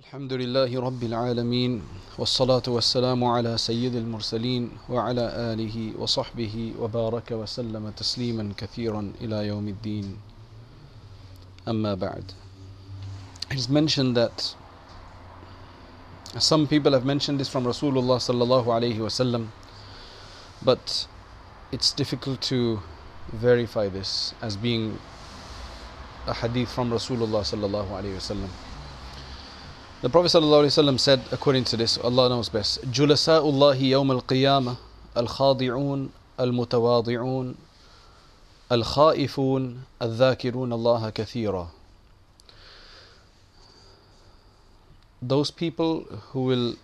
الحمد لله رب العالمين والصلاة والسلام على سيد المرسلين وعلى آله وصحبه وبارك وسلم تسليما كثيرا إلى يوم الدين أما بعد It is mentioned that some people have mentioned this from Rasulullah sallallahu alayhi wasallam but it's difficult to verify this as being a hadith from Rasulullah sallallahu alayhi wasallam The Prophet ﷺ said, according to this, Allah knows best, جُلَسَاءُ اللَّهِ يَوْمَ الْقِيَامَةِ الْخَاضِعُونَ الْمُتَوَاضِعُونَ الْخَائِفُونَ الذَّاكِرُونَ اللَّهَ كَثِيرًا Those people who will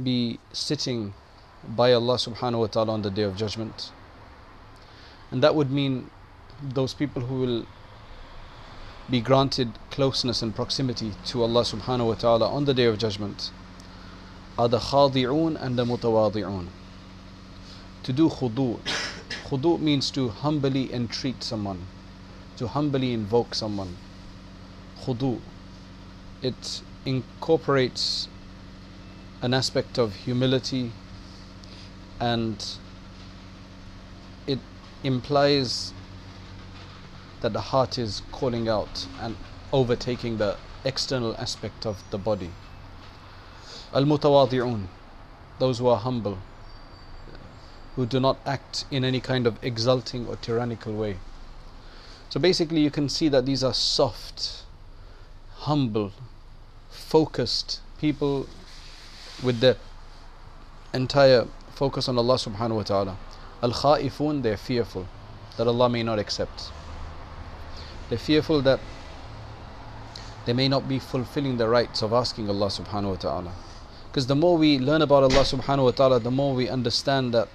be sitting by Allah subhanahu wa ta'ala on the day of judgment. And that would mean those people who will be granted closeness and proximity to Allah subhanahu wa ta'ala on the day of judgment are the khadi'un and the mutawadi'un. To do khudu. Khudu means to humbly entreat someone, to humbly invoke someone. Khudu. It incorporates an aspect of humility and it implies that the heart is calling out and overtaking the external aspect of the body. Al mutawadi'un, those who are humble, who do not act in any kind of exulting or tyrannical way. So basically, you can see that these are soft, humble, focused people with the entire focus on Allah subhanahu wa ta'ala. Al khaifun, they're fearful that Allah may not accept. They're fearful that they may not be fulfilling the rights of asking Allah subhanahu wa ta'ala. Because the more we learn about Allah subhanahu wa ta'ala, the more we understand that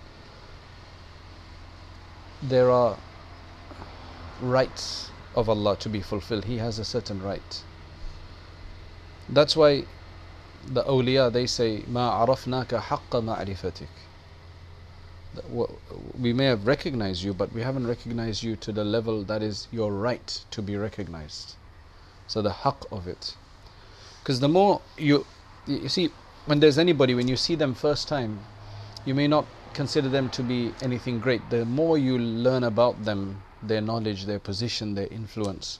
there are rights of Allah to be fulfilled. He has a certain right. That's why the awliya they say, Ma arafnaka haqqa ma'rifatik. We may have recognized you, but we haven't recognized you to the level that is your right to be recognized. So the haqq of it. Because the more you, you see, when there's anybody, when you see them first time, you may not consider them to be anything great. The more you learn about them, their knowledge, their position, their influence,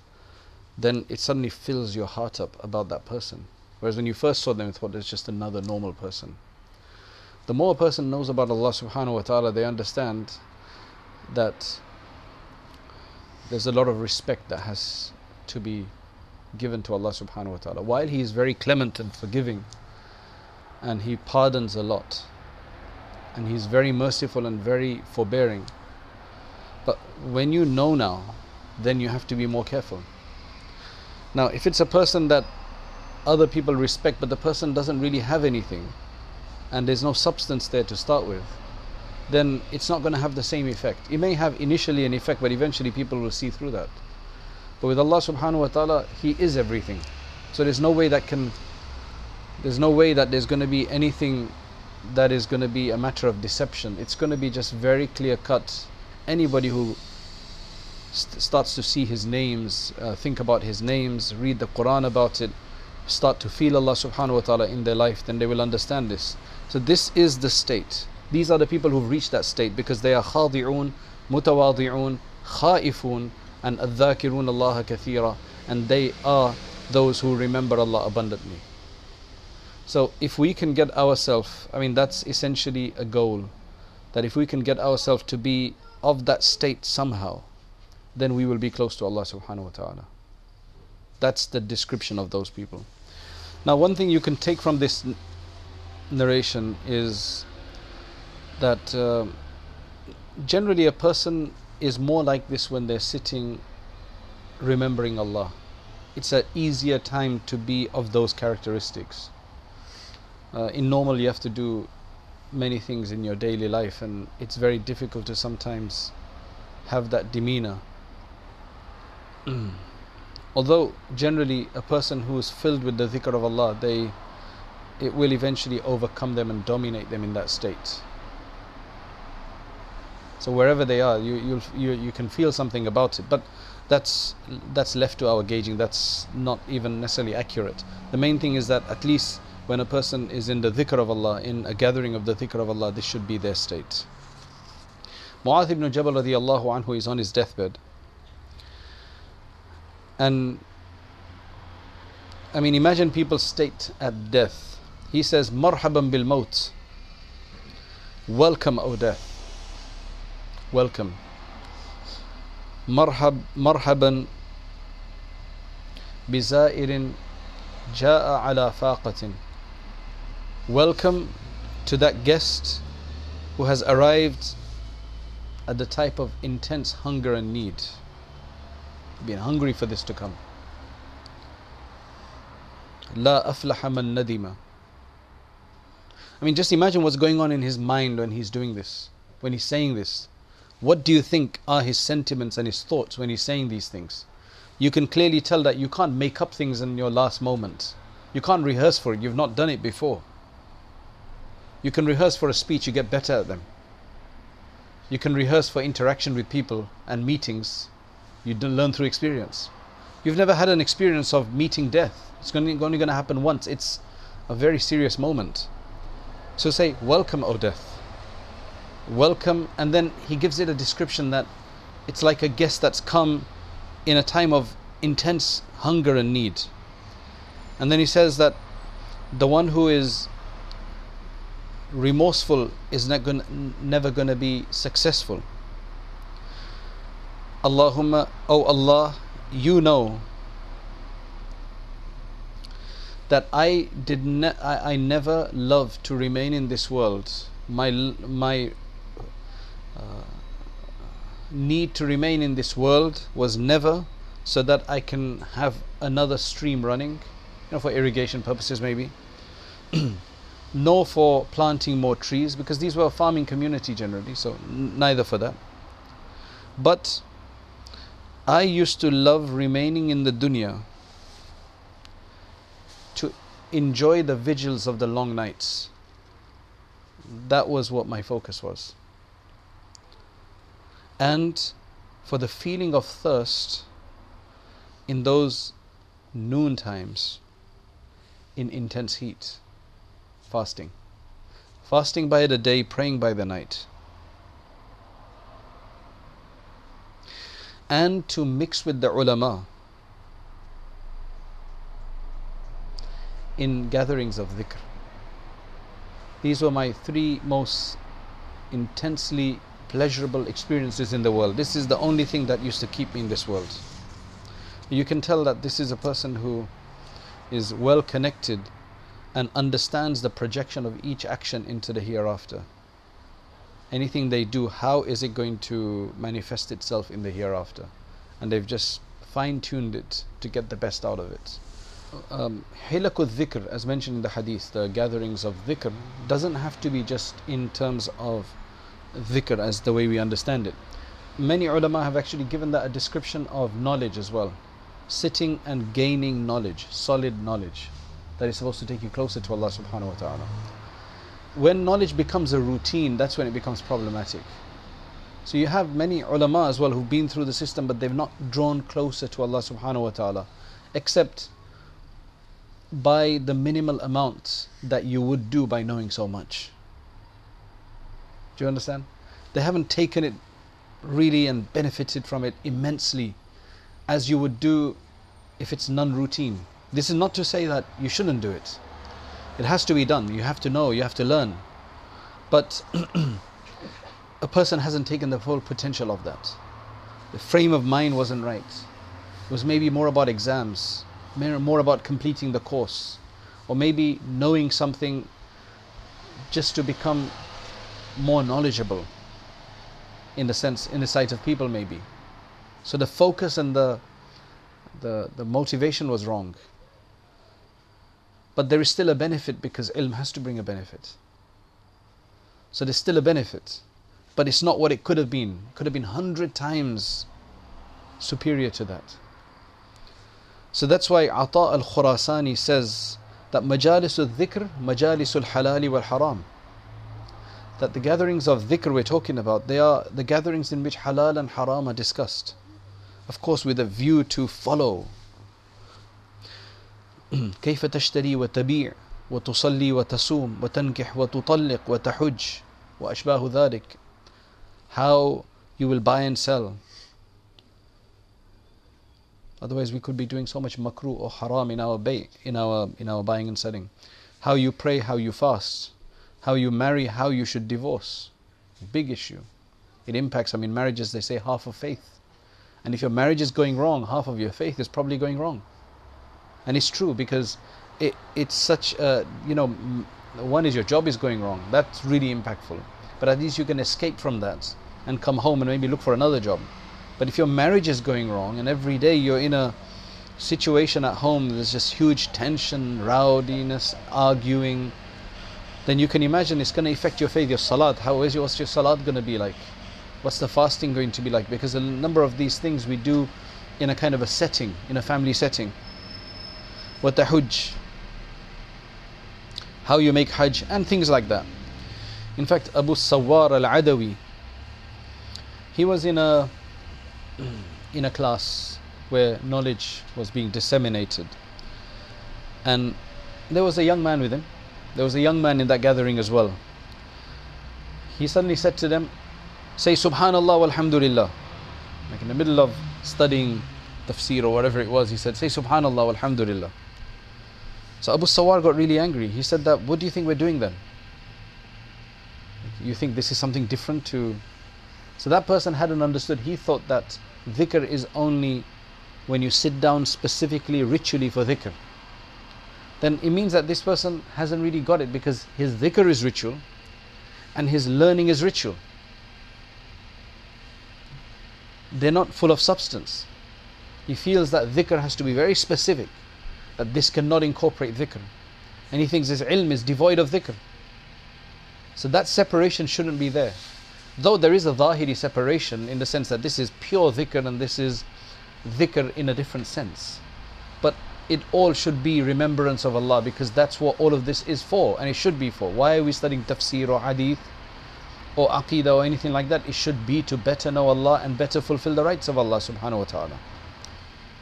then it suddenly fills your heart up about that person. Whereas when you first saw them, you thought it's just another normal person. The more a person knows about Allah subhanahu wa ta'ala, they understand that there's a lot of respect that has to be given to Allah subhanahu wa ta'ala. While He is very clement and forgiving, and He pardons a lot, and He's very merciful and very forbearing. But when you know now, then you have to be more careful. Now, if it's a person that other people respect, but the person doesn't really have anything, and there's no substance there to start with, then it's not going to have the same effect. It may have initially an effect, but eventually people will see through that. But with Allah subhanahu wa ta'ala, He is everything. So there's no way that can, there's no way that there's going to be anything that is going to be a matter of deception. It's going to be just very clear cut. Anybody who st- starts to see His names, uh, think about His names, read the Quran about it, start to feel Allah subhanahu wa ta'ala in their life, then they will understand this. So this is the state. These are the people who've reached that state because they are khadi'un, mutawadi'un, khaifun, and adhakirun Allah kathira, and they are those who remember Allah abundantly. So if we can get ourselves, I mean that's essentially a goal, that if we can get ourselves to be of that state somehow, then we will be close to Allah subhanahu wa ta'ala. That's the description of those people. Now, one thing you can take from this narration is that uh, generally a person is more like this when they're sitting remembering Allah. It's an easier time to be of those characteristics. Uh, in normal, you have to do many things in your daily life, and it's very difficult to sometimes have that demeanor. although generally a person who is filled with the dhikr of Allah, they it will eventually overcome them and dominate them in that state. So wherever they are, you you you you can feel something about it. But that's that's left to our gauging that's not even necessarily accurate the main thing is that at least when a person is in the dhikr of Allah in a gathering of the dhikr of Allah this should be their state Mu'adh ibn Jabal radiallahu anhu is on his deathbed and I mean imagine people's state at death he says marhaban bil maut welcome o death welcome مرحب مرحبا بزائر جاء على فاقة Welcome to that guest who has arrived at the type of intense hunger and need. Being hungry for this to come. لا أفلح من ندم I mean just imagine what's going on in his mind when he's doing this, when he's saying this. What do you think are his sentiments and his thoughts when he's saying these things? You can clearly tell that you can't make up things in your last moment. You can't rehearse for it, you've not done it before. You can rehearse for a speech, you get better at them. You can rehearse for interaction with people and meetings, you learn through experience. You've never had an experience of meeting death. It's only going to happen once. It's a very serious moment. So say, Welcome, O death. Welcome and then he gives it a description that it's like a guest that's come in a time of intense hunger and need. And then he says that the one who is remorseful is not going never going to be successful. Allahumma oh Allah you know that I did ne- I, I never loved to remain in this world my my uh, need to remain in this world was never so that I can have another stream running, you know, for irrigation purposes maybe, nor for planting more trees because these were a farming community generally, so neither for that. But I used to love remaining in the dunya enjoy the vigils of the long nights. That was what my focus was. And for the feeling of thirst in those noon times in intense heat fasting. Fasting by the day praying by the night. And to mix with the ulama in gatherings of dhikr these were my three most intensely pleasurable experiences in the world. This is the only thing that used to keep me in this world. You can tell that this is a person who is well connected and understands the projection of each action into the hereafter. Anything they do, how is it going to manifest itself in the hereafter? And they've just fine tuned it to get the best out of it. Um, dhikr, as mentioned in the hadith, the gatherings of dhikr, doesn't have to be just in terms of dhikr as the way we understand it. Many ulama have actually given that a description of knowledge as well. Sitting and gaining knowledge, solid knowledge, that is supposed to take you closer to Allah subhanahu wa ta'ala. When knowledge becomes a routine, that's when it becomes problematic. So you have many ulama as well who've been through the system but they've not drawn closer to Allah subhanahu wa ta'ala except by the minimal amounts that you would do by knowing so much. Do you understand? They haven't taken it really and benefited from it immensely as you would do if it's non routine. This is not to say that you shouldn't do it. It has to be done. You have to know, you have to learn. But a person hasn't taken the full potential of that. The frame of mind wasn't right. It was maybe more about exams, more about completing the course, or maybe knowing something just to become more knowledgeable in the sense in the sight of people maybe. So the focus and the the the motivation was wrong. But there is still a benefit because ilm has to bring a benefit. So there's still a benefit but it's not what it could have been. It could have been 100 times superior to that so that's why Ata al-Khurasani says that majalis al-dhikr majalis al-halali wal-haram that the gatherings of dhikr we're talking about, they are the gatherings in which halal and haram are discussed. of course with a view to follow كيف تشتري وتبيع وتصلي وتصوم وتنكح وتطلق وتحج وأشباه ذلك how you will buy and sell otherwise we could be doing so much makruh or haram in our bay, in our in our buying and selling. How you pray how you fast. How you marry how you should divorce. Big issue. It impacts i mean marriages they say half of faith. And if your marriage is going wrong half of your faith is probably going wrong. And it's true because it, it's such a you know one is your job is going wrong. That's really impactful. But at least you can escape from that and come home and maybe look for another job but if your marriage is going wrong and every day you're in a situation at home there's just huge tension rowdiness arguing then you can imagine it's going to affect your faith your salat. How is your, what's your salat going to be like? What's the fasting going to be like? Because a number of these things we do in a kind of a setting in a family setting. What the hajj how you make hajj and things like that. In fact abu sawar al-adawi he was in a in a class where knowledge was being disseminated. And there was a young man with him. There was a young man in that gathering as well. He suddenly said to them say subhanallah walhamdulillah. Like in the middle of studying tafsir or whatever it was he said say subhanallah walhamdulillah. So Abu Sawar got really angry. He said that, what do you think we're doing then? You think this is something different to... So that person hadn't understood. He thought that dhikr is only when you sit down specifically ritually for dhikr. Then it means that this person hasn't really got it because his dhikr is ritual and his learning is ritual. They're not full of substance. He feels that dhikr has to be very specific that this cannot incorporate dhikr. And he thinks his ilm is devoid of dhikr. So that separation shouldn't be there. Though there is a zahiri separation in the sense that this is pure dhikr and this is dhikr in a different sense. But it all should be remembrance of Allah because that's what all of this is for and it should be for. Why are we studying tafsir or hadith or aqidah or anything like that? It should be to better know Allah and better fulfill the rights of Allah subhanahu wa ta'ala.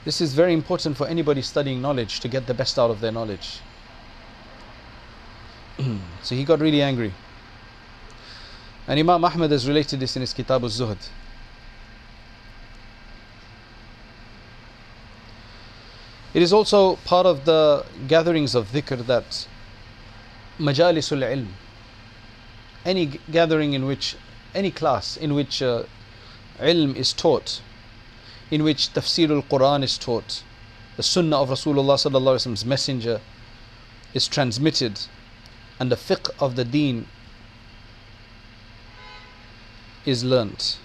This is very important for anybody studying knowledge to get the best out of their knowledge. so he got really angry. And Imam Ahmad has related this in his Kitab al-Zuhd. It is also part of the gatherings of dhikr that majalisul ilm, any gathering in which, any class in which uh, ilm is taught, in which tafsir al-Quran is taught, the sunnah of Rasulullah sallallahu alaihi wasallam's messenger is transmitted, and the fiqh of the deen is learnt.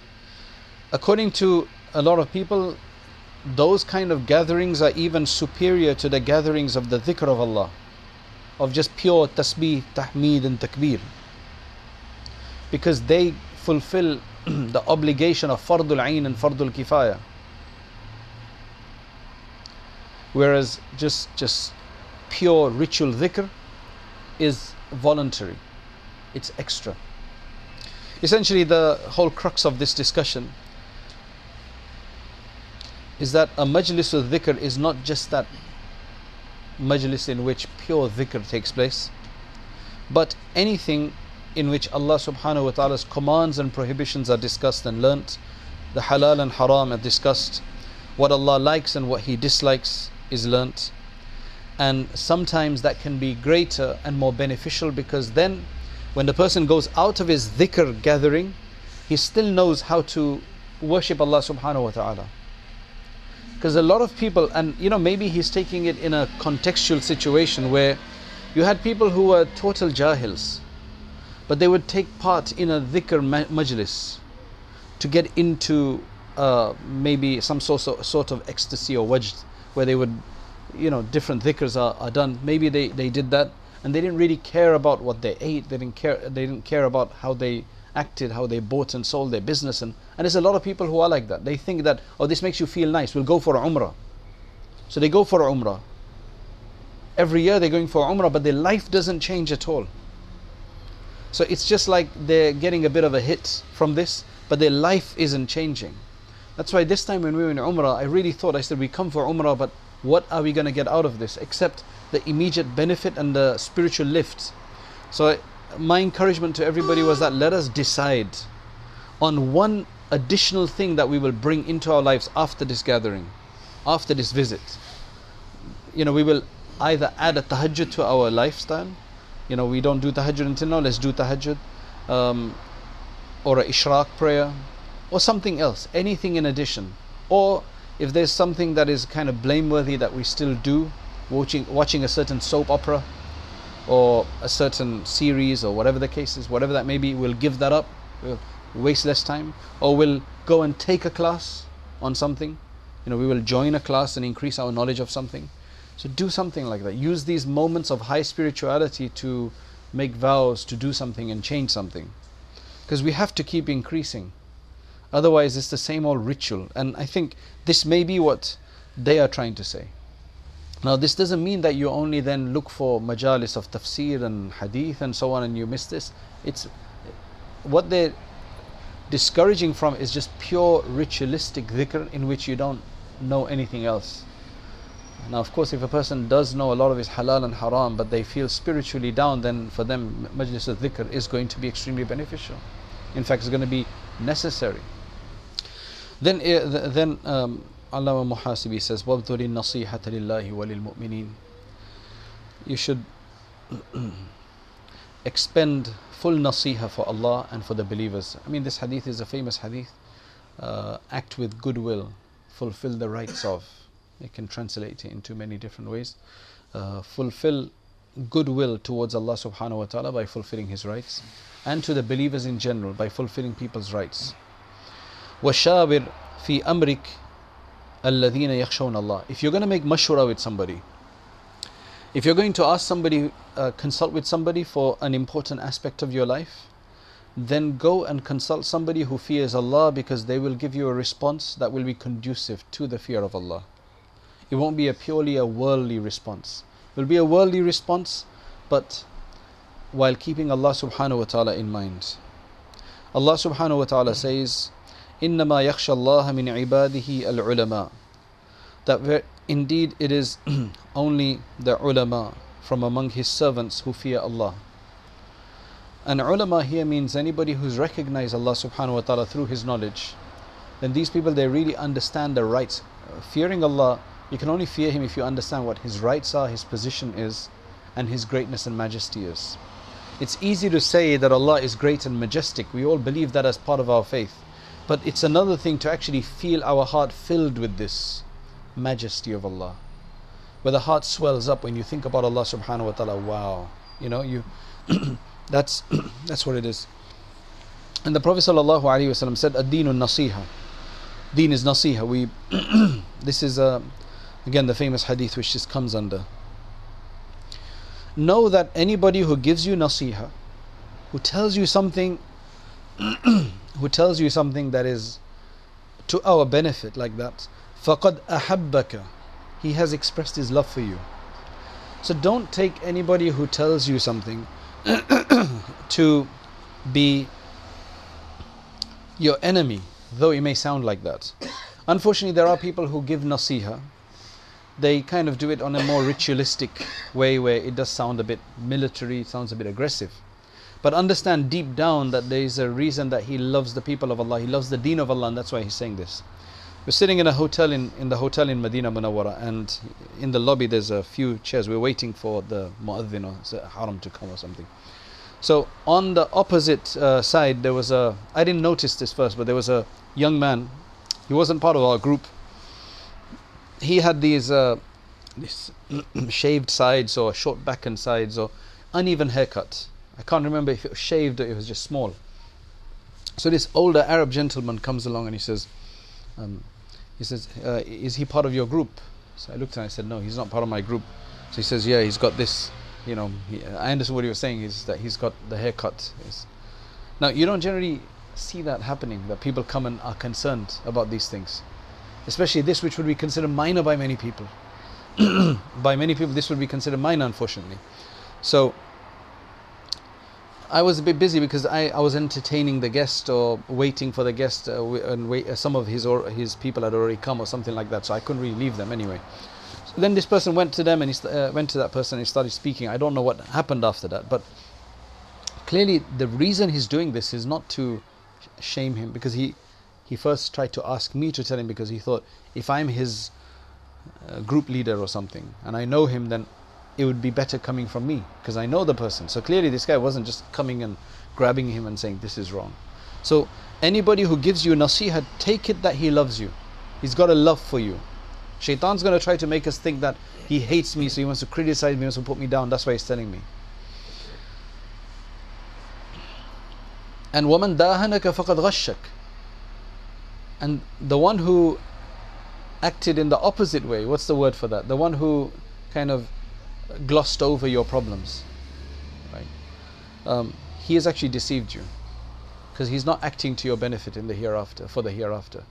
According to a lot of people, those kind of gatherings are even superior to the gatherings of the dhikr of Allah, of just pure tasbih, tahmeed, and takbir, because they fulfill the obligation of fardul ain and fardul kifaya. Whereas just just pure ritual dhikr is voluntary. It's extra essentially the whole crux of this discussion is that a majlis of dhikr is not just that majlis in which pure dhikr takes place but anything in which Allah subhanahu wa ta'ala's commands and prohibitions are discussed and learnt the halal and haram are discussed what Allah likes and what he dislikes is learnt. And sometimes that can be greater and more beneficial because then when the person goes out of his dhikr gathering he still knows how to worship Allah subhanahu wa ta'ala because a lot of people and you know maybe he's taking it in a contextual situation where you had people who were total jahils but they would take part in a dhikr majlis to get into uh, maybe some sort of, sort of ecstasy or wajd where they would, you know, different dhikrs are, are done. Maybe they, they did that and they didn't really care about what they ate. They didn't care. They didn't care about how they acted, how they bought and sold their business. And, and there's a lot of people who are like that. They think that, oh, this makes you feel nice. We'll go for umrah. So they go for umrah. Every year they're going for umrah, but their life doesn't change at all. So it's just like they're getting a bit of a hit from this, but their life isn't changing. That's why this time when we were in Umrah, I really thought, I said, we come for Umrah, but what are we going to get out of this except the immediate benefit and the spiritual lift? So, my encouragement to everybody was that let us decide on one additional thing that we will bring into our lives after this gathering, after this visit. You know, we will either add a tahajjud to our lifestyle. You know, we don't do tahajjud until now, let's do tahajjud. Um, or a ishraq prayer, or something else, anything in addition. Or if there's something that is kind of blameworthy that we still do, watching, watching a certain soap opera or a certain series or whatever the case is, whatever that may be, we'll give that up. We'll waste less time. Or we'll go and take a class on something. You know, we will join a class and increase our knowledge of something. So do something like that. Use these moments of high spirituality to make vows to do something and change something. Because we have to keep increasing. Otherwise, it's the same old ritual. And I think this may be what they are trying to say. Now, this doesn't mean that you only then look for majalis of tafsir and hadith and so on and you miss this. It's what they're discouraging from is just pure ritualistic dhikr in which you don't know anything else. Now, of course, if a person does know a lot of his halal and haram, but they feel spiritually down, then for them, majlis al dhikr is going to be extremely beneficial. In fact, it's going to be necessary. Then, uh, then um, Allah Muhasibi says, وَابْذُلِ النَّصِيحَةَ لِلَّهِ وَلِلْمُؤْمِنِينَ You should expend full nasiha for Allah and for the believers. I mean, this hadith is a famous hadith. Uh, act with goodwill, fulfill the rights of. It can translate it into many different ways. Uh, fulfill goodwill towards Allah subhanahu wa ta'ala by fulfilling His rights, and to the believers in general by fulfilling people's rights. وَشَاوِرْ فِي أَمْرِكَ Alladhina يَخْشَوْنَ اللَّهَ. If you're going to make mashura with somebody, if you're going to ask somebody, uh, consult with somebody for an important aspect of your life, then go and consult somebody who fears Allah because they will give you a response that will be conducive to the fear of Allah. It won't be a purely a worldly response. It will be a worldly response, but while keeping Allah subhanahu wa ta'ala in mind. Allah subhanahu wa ta'ala says, Innama yakhshallaha min ibadihi al ulama. That indeed it is only the ulama from among his servants who fear Allah. And ulama here means anybody who's recognized Allah subhanahu wa ta'ala through his knowledge. Then these people they really understand the rights. Fearing Allah, you can only fear him if you understand what his rights are, his position is, and his greatness and majesty is. It's easy to say that Allah is great and majestic. We all believe that as part of our faith but it's another thing to actually feel our heart filled with this majesty of Allah. Where the heart swells up when you think about Allah subhanahu wa ta'ala, wow. You know, you that's that's what it is. And the Prophet sallallahu alaihi wasallam said, "Ad-dinu nasiha." Deen is nasiha. We this is uh, again the famous hadith which this comes under. Know that anybody who gives you nasiha, who tells you something who tells you something that is to our benefit like that فَقَدْ أَحَبَّكَ He has expressed his love for you. So don't take anybody who tells you something to be your enemy, though it may sound like that. Unfortunately, there are people who give nasiha. They kind of do it on a more ritualistic way where it does sound a bit military, sounds a bit aggressive. But understand deep down that there is a reason that he loves the people of Allah. He loves the deen of Allah, and that's why he's saying this. We're sitting in a hotel in, in the hotel in Medina Munawwara, and in the lobby there's a few chairs. We're waiting for the muaddin or haram to come or something. So on the opposite uh, side, there was a. I didn't notice this first, but there was a young man. He wasn't part of our group. He had these uh, shaved sides or short back and sides or uneven haircut I can't remember if it was shaved or it was just small. So this older Arab gentleman comes along and he says, um, he says, uh, is he part of your group? So I looked and I said, no, he's not part of my group. So he says, yeah, he's got this, you know, he, I understood what he was saying is that he's got the haircut. Now, you don't generally see that happening, that people come and are concerned about these things. Especially this, which would be considered minor by many people. by many people, this would be considered minor, unfortunately. So, I was a bit busy because I, I was entertaining the guest or waiting for the guest, uh, and wait, uh, some of his or his people had already come or something like that, so I couldn't really leave them anyway. So then this person went to them and he uh, went to that person and he started speaking. I don't know what happened after that, but clearly the reason he's doing this is not to shame him because he he first tried to ask me to tell him because he thought if I'm his uh, group leader or something and I know him, then it would be better coming from me because I know the person. So clearly, this guy wasn't just coming and grabbing him and saying this is wrong. So anybody who gives you nasiha, take it that he loves you. He's got a love for you. Shaitan's going to try to make us think that he hates me, so he wants to criticize me, he wants to put me down. That's why he's telling me. And woman dahanaka faqad ghashak. And the one who acted in the opposite way, what's the word for that? The one who kind of glossed over your problems, right? Um, he has actually deceived you because he's not acting to your benefit in the hereafter, for the hereafter.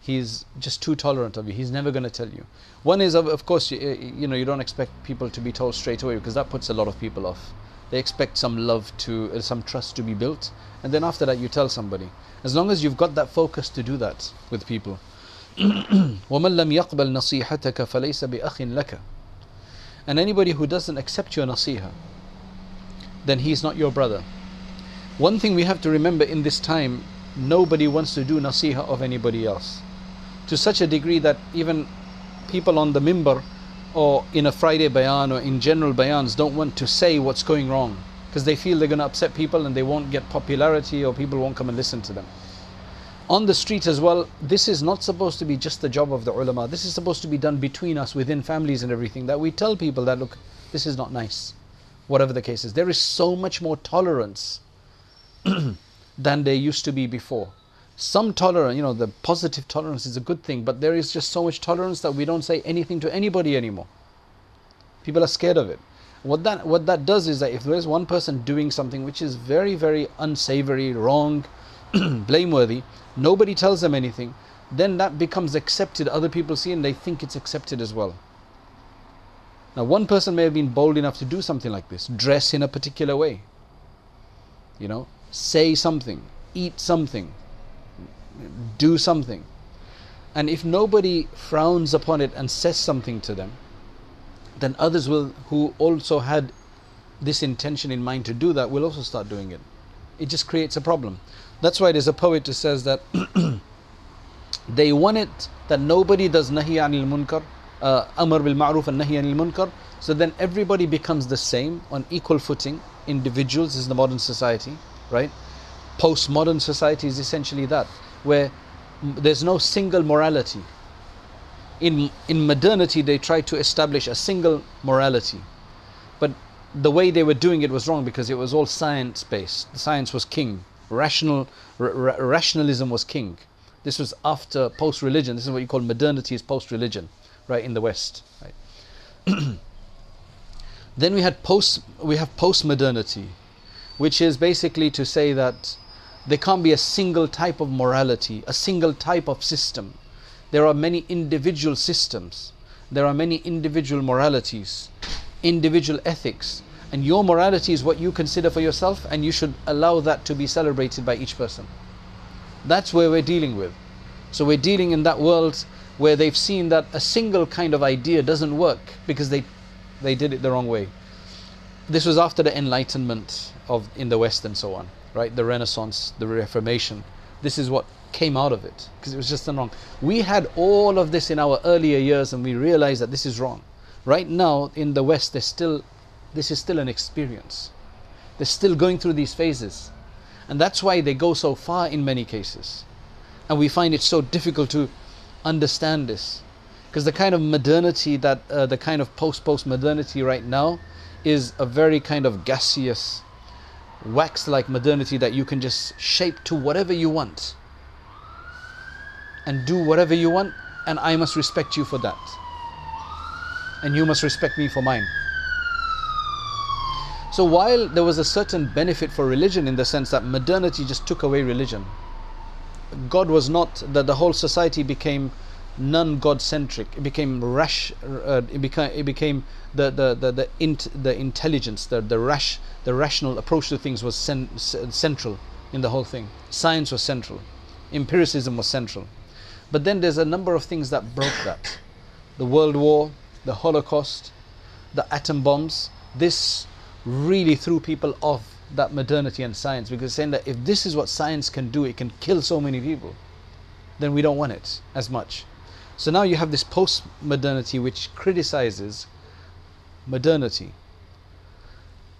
He's just too tolerant of you. He's never going to tell you. One is, of, of course, you, you know, you don't expect people to be told straight away because that puts a lot of people off. They expect some love to, uh, some trust to be built, and then after that, you tell somebody. As long as you've got that focus to do that with people. ومن لم يقبل نصيحتك فليس بأخ لك and anybody who doesn't accept your nasiha, then he is not your brother. One thing we have to remember in this time, nobody wants to do nasiha of anybody else. To such a degree that even people on the mimbar or in a Friday bayan or in general bayans don't want to say what's going wrong because they feel they're going to upset people and they won't get popularity or people won't come and listen to them on the street as well, this is not supposed to be just the job of the ulama. This is supposed to be done between us, within families and everything. That we tell people that, look, this is not nice. Whatever the case is. There is so much more tolerance than there used to be before. Some tolerance, you know, the positive tolerance is a good thing, but there is just so much tolerance that we don't say anything to anybody anymore. People are scared of it. What that what that does is that if there is one person doing something which is very, very unsavory, wrong, blameworthy, nobody tells them anything, then that becomes accepted. Other people see and they think it's accepted as well. Now, one person may have been bold enough to do something like this dress in a particular way, you know, say something, eat something, do something. And if nobody frowns upon it and says something to them, then others will, who also had this intention in mind to do that, will also start doing it. It just creates a problem. That's why there's a poet who says that they want it that nobody does nahi anil munkar, uh, amr bil ma'ruf and nahi anil munkar. So then everybody becomes the same on equal footing. Individuals is the modern society, right? Postmodern society is essentially that, where there's no single morality. In in modernity, they tried to establish a single morality, but the way they were doing it was wrong because it was all science based. The science was king rational rationalism was king. This was after post-religion. This is what you call modernity is post-religion, right in the West. Right. then we had post we have post-modernity, which is basically to say that there can't be a single type of morality, a single type of system. There are many individual systems. There are many individual moralities, individual ethics and your morality is what you consider for yourself, and you should allow that to be celebrated by each person. That's where we're dealing with. So we're dealing in that world where they've seen that a single kind of idea doesn't work because they they did it the wrong way. This was after the enlightenment of in the West and so on, right? The Renaissance, the Reformation. This is what came out of it because it was just wrong. We had all of this in our earlier years and we realized that this is wrong. Right now in the West, there's still this is still an experience. They're still going through these phases. And that's why they go so far in many cases. And we find it so difficult to understand this. Because the kind of modernity that, uh, the kind of post post modernity right now is a very kind of gaseous, wax like modernity that you can just shape to whatever you want. And do whatever you want, and I must respect you for that. And you must respect me for mine. So while there was a certain benefit for religion in the sense that modernity just took away religion, God was not that the whole society became non-God centric. It became rash. Uh, it became it became the the the the, int, the intelligence, the the rash, the rational approach to things was cen- central in the whole thing. Science was central, empiricism was central. But then there's a number of things that broke that. The World War, the Holocaust, the atom bombs. This really threw people off that modernity and science because saying that if this is what science can do, it can kill so many people, then we don't want it as much. So now you have this post modernity which criticizes modernity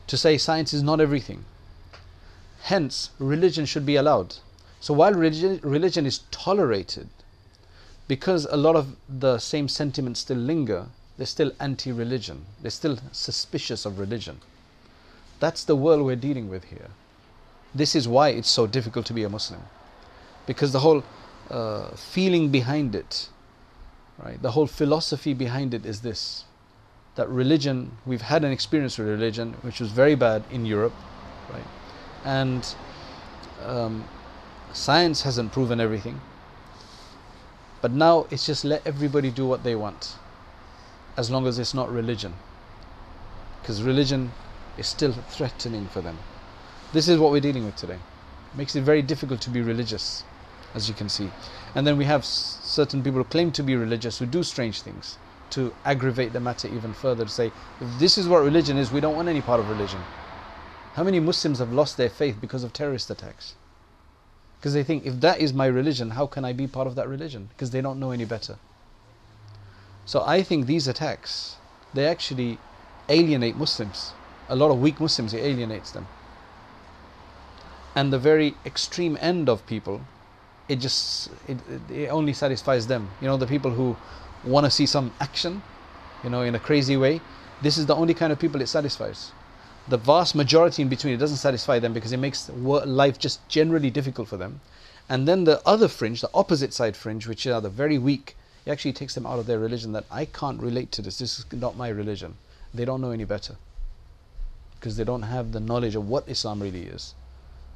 to say science is not everything. Hence, religion should be allowed. So while religion, religion is tolerated, because a lot of the same sentiments still linger, they're still anti religion. They're still suspicious of religion. That's the world we're dealing with here. This is why it's so difficult to be a Muslim. Because the whole uh, feeling behind it, right, the whole philosophy behind it is this that religion, we've had an experience with religion which was very bad in Europe, right? And um, science hasn't proven everything. But now it's just let everybody do what they want, as long as it's not religion. Because religion is still threatening for them. This is what we're dealing with today. It makes it very difficult to be religious, as you can see. And then we have certain people who claim to be religious who do strange things to aggravate the matter even further to say, if this is what religion is, we don't want any part of religion. How many Muslims have lost their faith because of terrorist attacks? Because they think, if that is my religion, how can I be part of that religion? Because they don't know any better. So I think these attacks, they actually alienate Muslims. A lot of weak Muslims, it alienates them. And the very extreme end of people, it just, it, it only satisfies them. You know, the people who want to see some action, you know, in a crazy way, this is the only kind of people it satisfies. The vast majority in between, it doesn't satisfy them because it makes life just generally difficult for them. And then the other fringe, the opposite side fringe, which are the very weak, it actually takes them out of their religion that I can't relate to this. This is not my religion. They don't know any better because they don't have the knowledge of what Islam really is.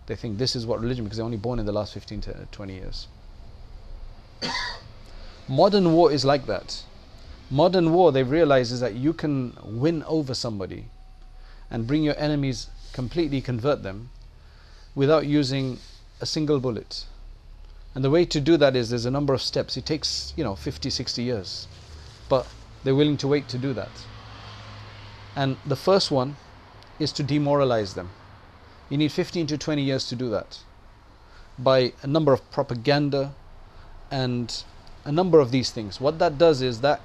They think this is what religion because they're only born in the last 15 to 20 years. Modern war is like that. Modern war, they realize is that you can win over somebody and bring your enemies, completely convert them without using a single bullet. And the way to do that is there's a number of steps. It takes, you know, 50, 60 years. But they're willing to wait to do that. And the first one is to demoralize them. You need 15 to 20 years to do that by a number of propaganda and a number of these things. What that does is that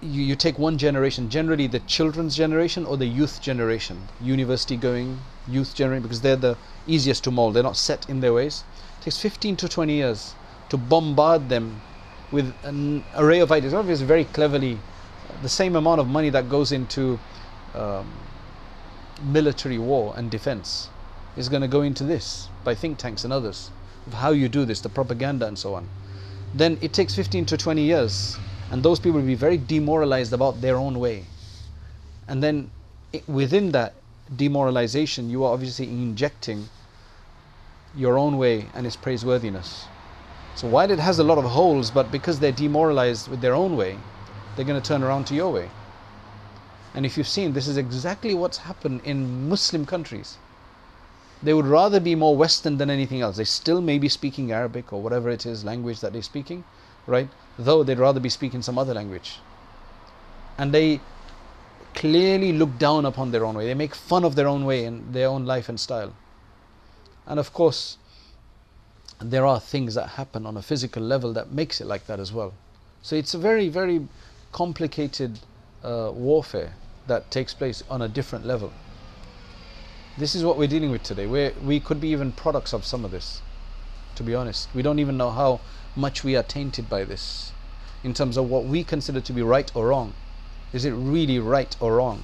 you, you take one generation, generally the children's generation or the youth generation, university going youth generation, because they're the easiest to mold. They're not set in their ways. It takes 15 to 20 years to bombard them with an array of ideas. Obviously, very cleverly, the same amount of money that goes into um, military war and defense is going to go into this by think tanks and others of how you do this, the propaganda and so on. Then it takes 15 to 20 years and those people will be very demoralized about their own way. And then it, within that demoralization you are obviously injecting your own way and its praiseworthiness. So while it has a lot of holes but because they're demoralized with their own way they're going to turn around to your way and if you've seen this is exactly what's happened in muslim countries they would rather be more Western than anything else. They still may be speaking Arabic or whatever it is, language that they're speaking, right? Though they'd rather be speaking some other language. And they clearly look down upon their own way. They make fun of their own way and their own life and style. And of course, there are things that happen on a physical level that makes it like that as well. So it's a very, very complicated uh, warfare that takes place on a different level. This is what we're dealing with today. we we could be even products of some of this, to be honest. We don't even know how much we are tainted by this in terms of what we consider to be right or wrong. Is it really right or wrong?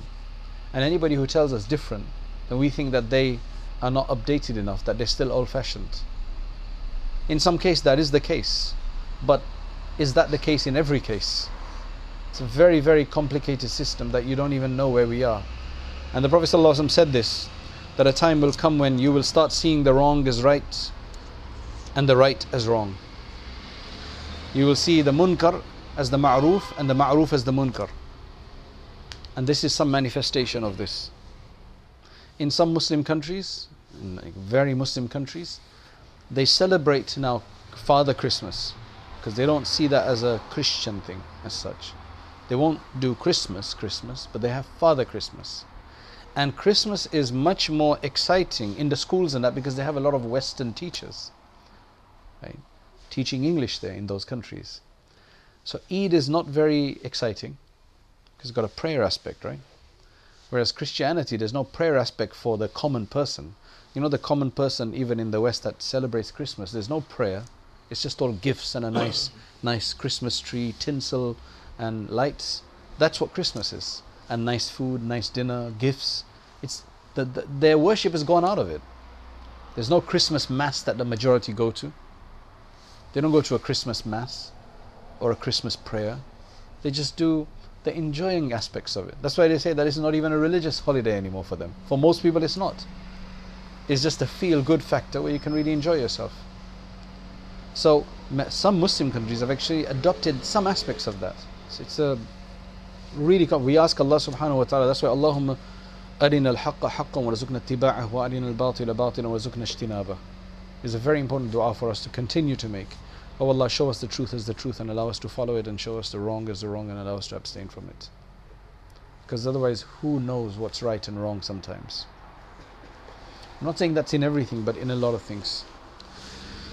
And anybody who tells us different, then we think that they are not updated enough, that they're still old fashioned. In some case, that is the case. But is that the case in every case? It's a very, very complicated system that you don't even know where we are. And the Prophet ﷺ said this that a time will come when you will start seeing the wrong as right and the right as wrong. You will see the munkar as the ma'roof and the ma'roof as the munkar. And this is some manifestation of this. In some Muslim countries, in very Muslim countries, they celebrate now Father Christmas because they don't see that as a Christian thing as such. They won't do Christmas, Christmas, but they have Father Christmas. And Christmas is much more exciting in the schools and that because they have a lot of Western teachers, right? Teaching English there in those countries. So Eid is not very exciting because it's got a prayer aspect, right? Whereas Christianity, there's no prayer aspect for the common person. You know, the common person, even in the West, that celebrates Christmas, there's no prayer. It's just all gifts and a nice, nice Christmas tree, tinsel, and lights. That's what Christmas is. And nice food, nice dinner, gifts. It's the, the, their worship has gone out of it. There's no Christmas mass that the majority go to. They don't go to a Christmas mass or a Christmas prayer. They just do the enjoying aspects of it. That's why they say that it's not even a religious holiday anymore for them. For most people, it's not. It's just a feel good factor where you can really enjoy yourself. So, some Muslim countries have actually adopted some aspects of that. So it's a really, we ask Allah subhanahu wa ta'ala, that's why Allahumma أرنا الحق حقا ورزقنا اتباعه وأرنا الباطل باطلا ورزقنا اجتنابه is a very important dua for us to continue to make. Oh Allah, show us the truth as the truth and allow us to follow it, and show us the wrong as the wrong and allow us to abstain from it. Because otherwise, who knows what's right and wrong sometimes? I'm not saying that's in everything, but in a lot of things.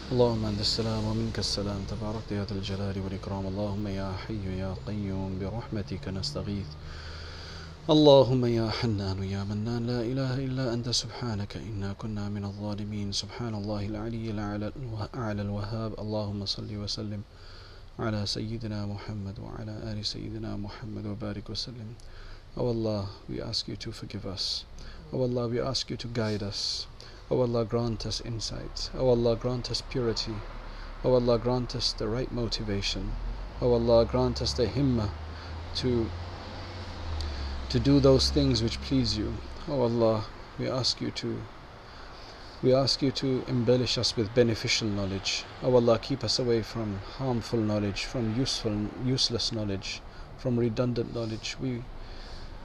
اللهم أنت السلام ومنك السلام تبارك يا ذا الجلال والإكرام. اللهم يا حي يا قيوم برحمتك نستغيث. اللهم يا حنان يا منان لا إله إلا أنت سبحانك إنا كنا من الظالمين. سبحان الله العلي الأعلى الوهاب. اللهم صل وسلم على سيدنا محمد وعلى آل سيدنا محمد وبارك وسلم. Oh Allah, we ask you to forgive us. Oh Allah, we ask you to guide us. Oh Allah, grant us insight. Oh Allah, grant us purity. Oh Allah, grant us the right motivation. Oh Allah, grant us the himmah to to do those things which please you. Oh Allah, we ask you to we ask you to embellish us with beneficial knowledge. Oh Allah, keep us away from harmful knowledge, from useful useless knowledge, from redundant knowledge. We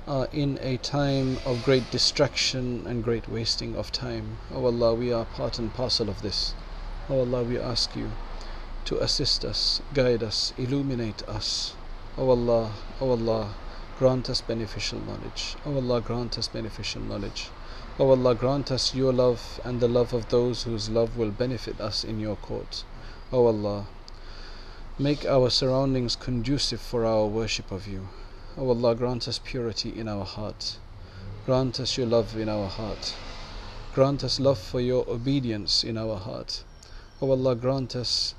are in a time of great distraction and great wasting of time. Oh Allah, we are part and parcel of this. Oh Allah, we ask you to assist us, guide us, illuminate us. Oh Allah, oh Allah, grant us beneficial knowledge. O Allah, grant us beneficial knowledge. O Allah, grant us your love and the love of those whose love will benefit us in your court. O Allah, make our surroundings conducive for our worship of you. O Allah, grant us purity in our heart. Grant us your love in our heart. Grant us love for your obedience in our heart. O oh, Allah, grant us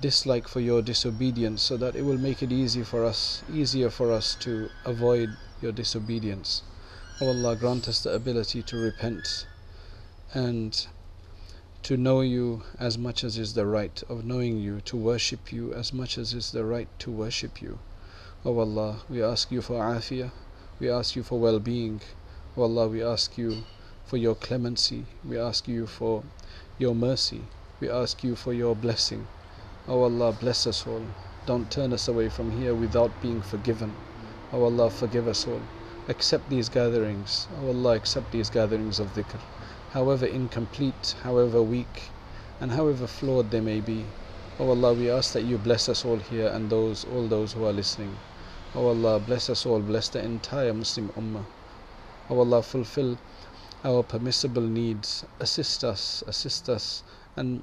dislike for your disobedience so that it will make it easy for us easier for us to avoid your disobedience O Allah grant us the ability to repent and to know you as much as is the right of knowing you to worship you as much as is the right to worship you O Allah we ask you for afiyah we ask you for well-being O Allah we ask you for your clemency we ask you for your mercy we ask you for your blessing O oh Allah, bless us all. Don't turn us away from here without being forgiven. O oh Allah, forgive us all. Accept these gatherings. O oh Allah, accept these gatherings of dhikr. However incomplete, however weak, and however flawed they may be. O Allah, we ask that you bless us all here and those, all those who are listening. O Allah, bless us all, bless the entire Muslim Ummah. O Allah, fulfill our permissible needs, assist us, assist us, and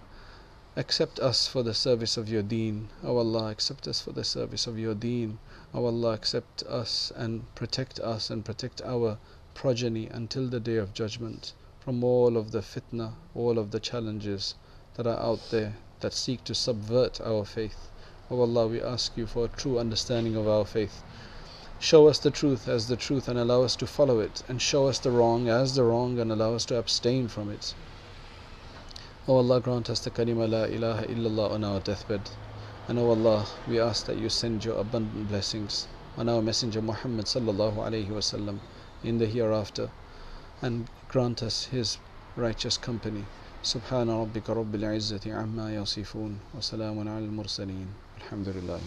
Accept us for the service of your deen. O Allah, accept us for the service of your deen. O Allah, accept us and protect us and protect our progeny until the day of judgment from all of the fitna, all of the challenges that are out there that seek to subvert our faith. O Allah, we ask you for a true understanding of our faith. Show us the truth as the truth and allow us to follow it, and show us the wrong as the wrong and allow us to abstain from it. O oh Allah, grant us the kalima La ilaha illallah on our deathbed. And O oh Allah, we ask that you send your abundant blessings on our Messenger Muhammad sallallahu alayhi wasallam in the hereafter and grant us his righteous company. سبحان ربك رب العزة عما يصفون وسلام على المرسلين Alhamdulillah.